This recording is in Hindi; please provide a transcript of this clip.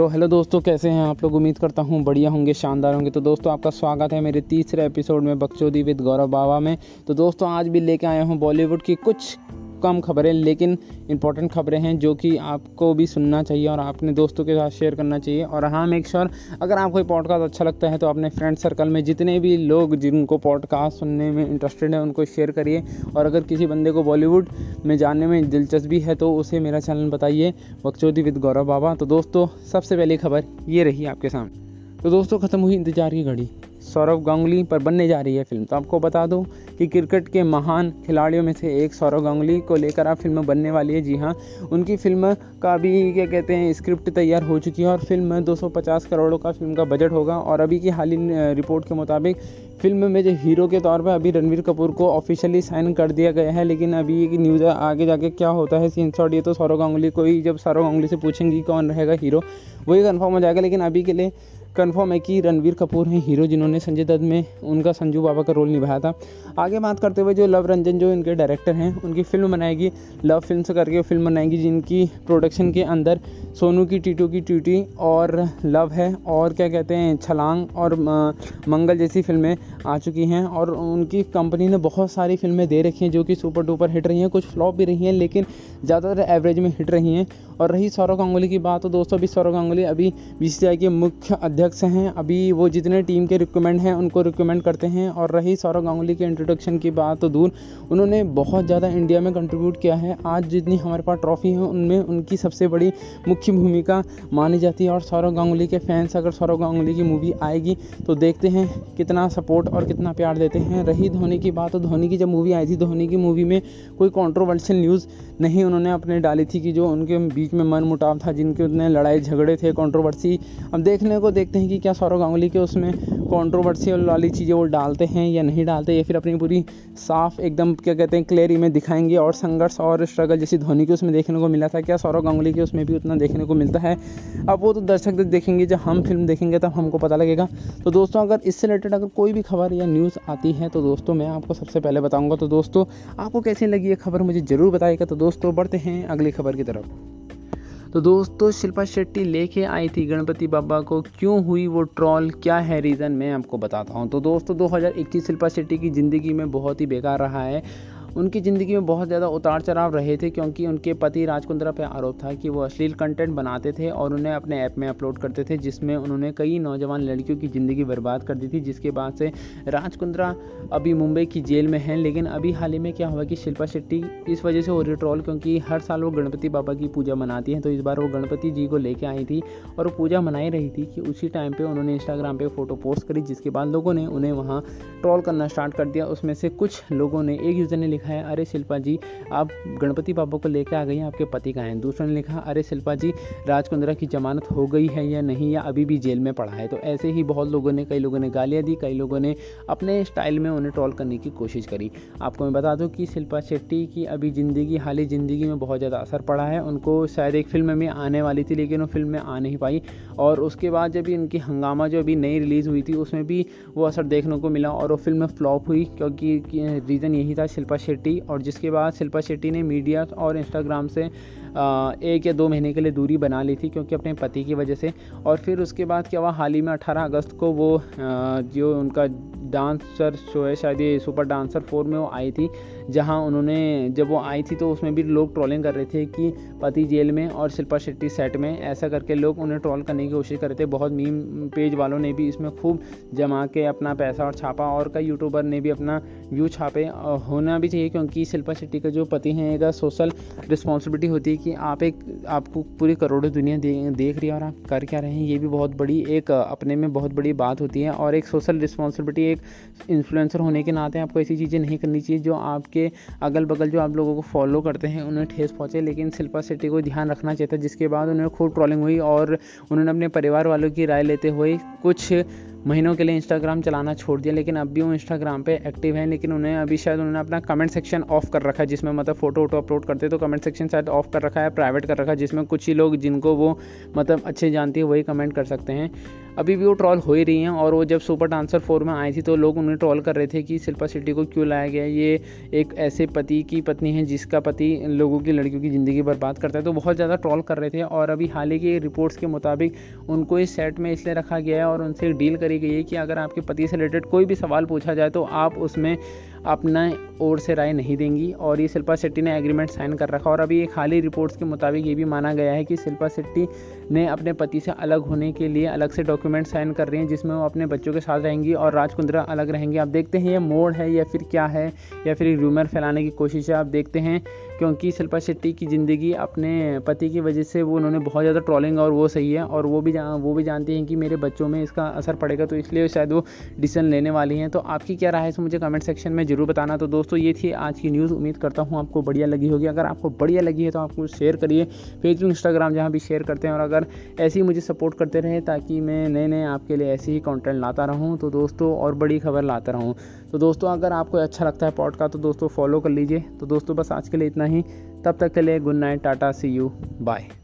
तो हेलो दोस्तों, कैसे हैं आप लोग? उम्मीद करता हूँ बढ़िया होंगे, शानदार होंगे। तो दोस्तों, आपका स्वागत है मेरे तीसरे एपिसोड में बक्चौदी विद गौरव बाबा में। तो दोस्तों, आज भी लेके आया हूँ बॉलीवुड की कुछ कम खबरें, लेकिन इंपॉर्टेंट खबरें हैं जो कि आपको भी सुनना चाहिए और अपने दोस्तों के साथ शेयर करना चाहिए। और हाँ मेक श्योर अगर आपको ये पॉडकास्ट अच्छा लगता है तो अपने फ्रेंड सर्कल में जितने भी लोग जिनको पॉडकास्ट सुनने में इंटरेस्टेड है, उनको शेयर करिए। और अगर किसी बंदे को बॉलीवुड में जानने में दिलचस्पी है तो उसे मेरा चैनल बताइए, बकचोदी विद गौरव बाबा। तो दोस्तों, सबसे पहली खबर ये रही आपके सामने। तो दोस्तों, ख़त्म हुई इंतज़ार की घड़ी। सौरभ गांगुली पर बनने जा रही है फ़िल्म। तो आपको बता दूँ कि क्रिकेट के महान खिलाड़ियों में से एक सौरव गांगुली को लेकर आप फ़िल्म बनने वाली है। जी हाँ उनकी फ़िल्म का भी क्या कहते हैं, स्क्रिप्ट तैयार हो चुकी है और फ़िल्म 250 करोड़ का फ़िल्म का बजट होगा। और अभी की हाल ही रिपोर्ट के मुताबिक फ़िल्म में जो हीरो के तौर पर अभी रणवीर कपूर को ऑफिशियली साइन कर दिया गया है, लेकिन अभी ये न्यूज़ आगे जाके क्या होता है, सीन शॉट, ये तो सौरव गांगुली को ही जब सौरभ गांगुली से पूछेंगी कौन रहेगा हीरो, वही कन्फर्म हो जाएगा। लेकिन अभी के लिए कन्फर्म है कि रणवीर कपूर हैं हीरो जिन्होंने संजय दत्त में उनका संजू बाबा का रोल निभाया था। आगे बात करते हुए जो लव रंजन जो इनके डायरेक्टर हैं, उनकी फ़िल्म बनाएगी। लव फ़िल्म से करके फ़िल्म बनाएगी जिनकी प्रोडक्शन के अंदर सोनू की, टीटू की, ट्यूटी और लव है और क्या कहते हैं, छलांग और मंगल जैसी फ़िल्में आ चुकी हैं और उनकी कंपनी ने बहुत सारी फ़िल्में दे रखी हैं जो कि सुपर डुपर हिट रही हैं। कुछ फ्लॉप भी रही हैं, लेकिन ज़्यादातर एवरेज में हिट रही हैं। और रही सौरव गांगुली की बात तो दोस्तों अभी सौरव गांगुली अभी बी के मुख्य अध्यक्ष हैं। अभी वो जितने टीम के रिक्वेमेंट हैं, उनको रिकमेंड करते हैं। और रही सौरव गांगुली के इंट्रोडक्शन की बात तो दूर। उन्होंने बहुत ज़्यादा इंडिया में कंट्रीब्यूट किया है। आज जितनी हमारे पास ट्रॉफी है, उनमें उनकी सबसे बड़ी मुख्य भूमिका मानी जाती है। और सौरव गांगुली के फैंस अगर सौरव गांगुली की मूवी आएगी तो देखते हैं कितना सपोर्ट और कितना प्यार देते हैं। रही धोनी की बात तो धोनी की जब मूवी आई थी, धोनी की मूवी में कोई कॉन्ट्रोवर्शियल न्यूज़ नहीं उन्होंने अपने डाली थी कि जो उनके बीच में मन मुटाव था, जिनके उतने लड़ाई झगड़े थे कॉन्ट्रोवर्सी अब देखने को देखते हैं कि क्या सौरव गांगुली के उसमें कंट्रोवर्शियल वाली चीज़ें वो डालते हैं या नहीं डालते, या फिर अपनी पूरी साफ़ एकदम क्या कहते हैं क्लियर में दिखाएँगे और संघर्ष और स्ट्रगल जैसी धोनी के उसमें देखने को मिला था। क्या सौरव गांगुली के उसमें भी उतना देखने को मिलता है? अब वो तो दर्शक देखेंगे, जब हम फ़िल्म देखेंगे तब हमको पता लगेगा। तो दोस्तों, अगर इससे रिलेटेड अगर कोई भी खबर या न्यूज़ आती है तो दोस्तों मैं आपको सबसे पहले बताऊँगा। तो दोस्तों, आपको कैसी लगी ये खबर मुझे ज़रूर बताएगा तो दोस्तों, बढ़ते हैं अगली खबर की तरफ़। तो दोस्तों, शिल्पा शेट्टी लेके आई थी गणपति बाबा को। क्यों हुई वो ट्रॉल क्या है रीज़न मैं आपको बताता हूँ। तो दोस्तों 2021 शिल्पा शेट्टी की ज़िंदगी में बहुत ही बेकार रहा है। उनकी ज़िंदगी में बहुत ज़्यादा उतार चढ़ाव रहे थे क्योंकि उनके पति राजकुंद्रा पर आरोप था कि वो अश्लील कंटेंट बनाते थे और उन्हें अपने ऐप में अपलोड करते थे, जिसमें उन्होंने कई नौजवान लड़कियों की ज़िंदगी बर्बाद कर दी थी, जिसके बाद से राजकुंद्रा अभी मुंबई की जेल में हैं। लेकिन अभी हाल ही में क्या हुआ कि शिल्पा शेट्टी इस वजह से हो रही ट्रॉल क्योंकि हर साल वो गणपति बाबा की पूजा मनाती हैं। तो इस बार वो गणपति जी को लेके आई थी और वो पूजा मनाई रही थी कि उसी टाइम पर उन्होंने इंस्टाग्राम पर फ़ोटो पोस्ट करी, जिसके बाद लोगों ने उन्हें वहाँ ट्रॉल करना स्टार्ट कर दिया। उसमें से कुछ लोगों ने एक यूज़र ने लिखा है अरे शिल्पा जी, आप गणपति बाबा को लेकर आ गई हैं, आपके पति का है? दूसरे ने लिखा, अरे शिल्पा जी, राजकुंद्रा की जमानत हो गई है या नहीं, या अभी भी जेल में पड़ा है? तो ऐसे ही बहुत लोगों ने, कई लोगों ने गालियाँ दी, कई लोगों ने अपने स्टाइल में उन्हें ट्रॉल करने की कोशिश करी। आपको मैं बता दूँ कि शिल्पा शेट्टी की अभी ज़िंदगी, हाल ही ज़िंदगी में बहुत ज़्यादा असर पड़ा है। उनको शायद एक फ़िल्म में आने वाली थी, लेकिन वो फ़िल्म में आ नहीं पाई। और उसके बाद जब इनकी हंगामा, जो अभी नई रिलीज़ हुई थी, उसमें भी वो असर देखने को मिला और वो फ़िल्म फ्लॉप हुई, क्योंकि रीज़न यही था, शिल्पा शेट्टी और जिसके बाद शिल्पा शेट्टी ने मीडिया और इंस्टाग्राम से एक या दो महीने के लिए दूरी बना ली थी क्योंकि अपने पति की वजह से। और फिर उसके बाद क्या हुआ, हाल ही में 18 अगस्त को वो जो उनका डांसर शो है, शायद ये सुपर डांसर फोर में वो आई थी, जहाँ उन्होंने, जब वो आई थी तो उसमें भी लोग ट्रोलिंग कर रहे थे कि पति जेल में और शिल्पा शेट्टी सेट में। ऐसा करके लोग उन्हें ट्रोल करने की कोशिश कर रहे थे। बहुत मीम, पेज वालों ने भी इसमें खूब जमा के अपना पैसा और छापा, और कई यूट्यूबर ने भी अपना व्यू छापे। होना भी चाहिए क्योंकि शिल्पा शेट्टी का जो पति हैं एक सोशल रिस्पॉन्सिबिलिटी होती है कि आप एक आपको पूरी करोड़ों दुनिया दे, देख रही है और आप कर क्या रहे हैं? ये भी बहुत बड़ी एक अपने में बहुत बड़ी बात होती है और एक सोशल रिस्पॉन्सिबिलिटी एक इन्फ्लुएंसर होने के नाते आपको ऐसी चीज़ें नहीं करनी चाहिए जो आपके अगल बगल जो आप लोगों को फॉलो करते हैं उन्हें ठेस पहुँचे। लेकिन शिल्पा शेट्टी को ध्यान रखना चाहिए था जिसके बाद उन्हें खूब ट्रॉलिंग हुई और उन्होंने अपने परिवार वालों की राय लेते हुए कुछ महीनों के लिए इंस्टाग्राम चलाना छोड़ दिया, लेकिन अब भी वो इंस्टाग्राम पे एक्टिव हैं, लेकिन उन्हें अभी शायद उन्होंने अपना कमेंट सेक्शन ऑफ़ कर रखा है, जिसमें मतलब फ़ोटो वोटो अपलोड करते तो कमेंट सेक्शन शायद ऑफ़ कर रखा है प्राइवेट कर रखा है, जिसमें कुछ ही लोग जिनको वो मतलब अच्छे जानती है, वही कमेंट कर सकते हैं। अभी भी वो ट्रॉल हो ही रही हैं, और वो जब सुपर डांसर फोर में आई थी तो लोग उन्हें ट्रॉल कर रहे थे कि शिल्पा शेट्टी को क्यों लाया गया ये एक ऐसे पति की पत्नी है, जिसका पति लोगों की लड़कियों की ज़िंदगी बर्बाद करता है तो बहुत ज़्यादा ट्रॉल कर रहे थे, और अभी हाल ही की रिपोर्ट्स के मुताबिक उनको इस सेट में इसलिए रखा गया है, और उनसे डील करी गई है कि अगर आपके पति से रिलेटेड कोई भी सवाल पूछा जाए तो आप उसमें अपना ओर से राय नहीं देंगी और ये शिल्पा शेट्टी ने एग्रीमेंट साइन कर रखा और अभी एक हाल ही रिपोर्ट्स के मुताबिक ये भी माना गया है कि शिल्पा शेट्टी ने अपने पति से अलग होने के लिए अलग से डॉक्यूमेंट साइन कर रही हैं, जिसमें वो अपने बच्चों के साथ रहेंगी और राज कुंद्रा अलग रहेंगे। आप देखते हैं ये मोड़ है या फिर क्या है, या फिर रूमर फैलाने की कोशिश है, आप देखते हैं, क्योंकि शिल्पा शेट्टी की ज़िंदगी अपने पति की वजह से वो उन्होंने बहुत ज़्यादा ट्रॉलिंग और वो सही है, और वो भी वो भी जानती हैं कि मेरे बच्चों में इसका असर पड़ेगा तो इसलिए शायद वो डिसीज़न लेने वाली हैं। तो आपकी क्या राय है मुझे कमेंट सेक्शन में ज़रूर बताना। तो दोस्तों, ये थी आज की न्यूज़ उम्मीद करता हूँ आपको बढ़िया लगी होगी। अगर आपको बढ़िया लगी है तो आपको शेयर करिए फेसबुक इंस्टाग्राम जहाँ भी शेयर करते हैं। और अगर ऐसे ही मुझे सपोर्ट करते रहे, ताकि मैं नए नए आपके लिए ऐसे ही कॉन्टेंट लाता रहूँ। तो दोस्तों, और बड़ी खबर लाता रहूँ। तो दोस्तों, अगर आपको अच्छा लगता है पॉडकास्ट तो दोस्तों फॉलो कर लीजिए। तो दोस्तों, बस आज के लिए इतना ही। तब तक के लिए good night tata see you bye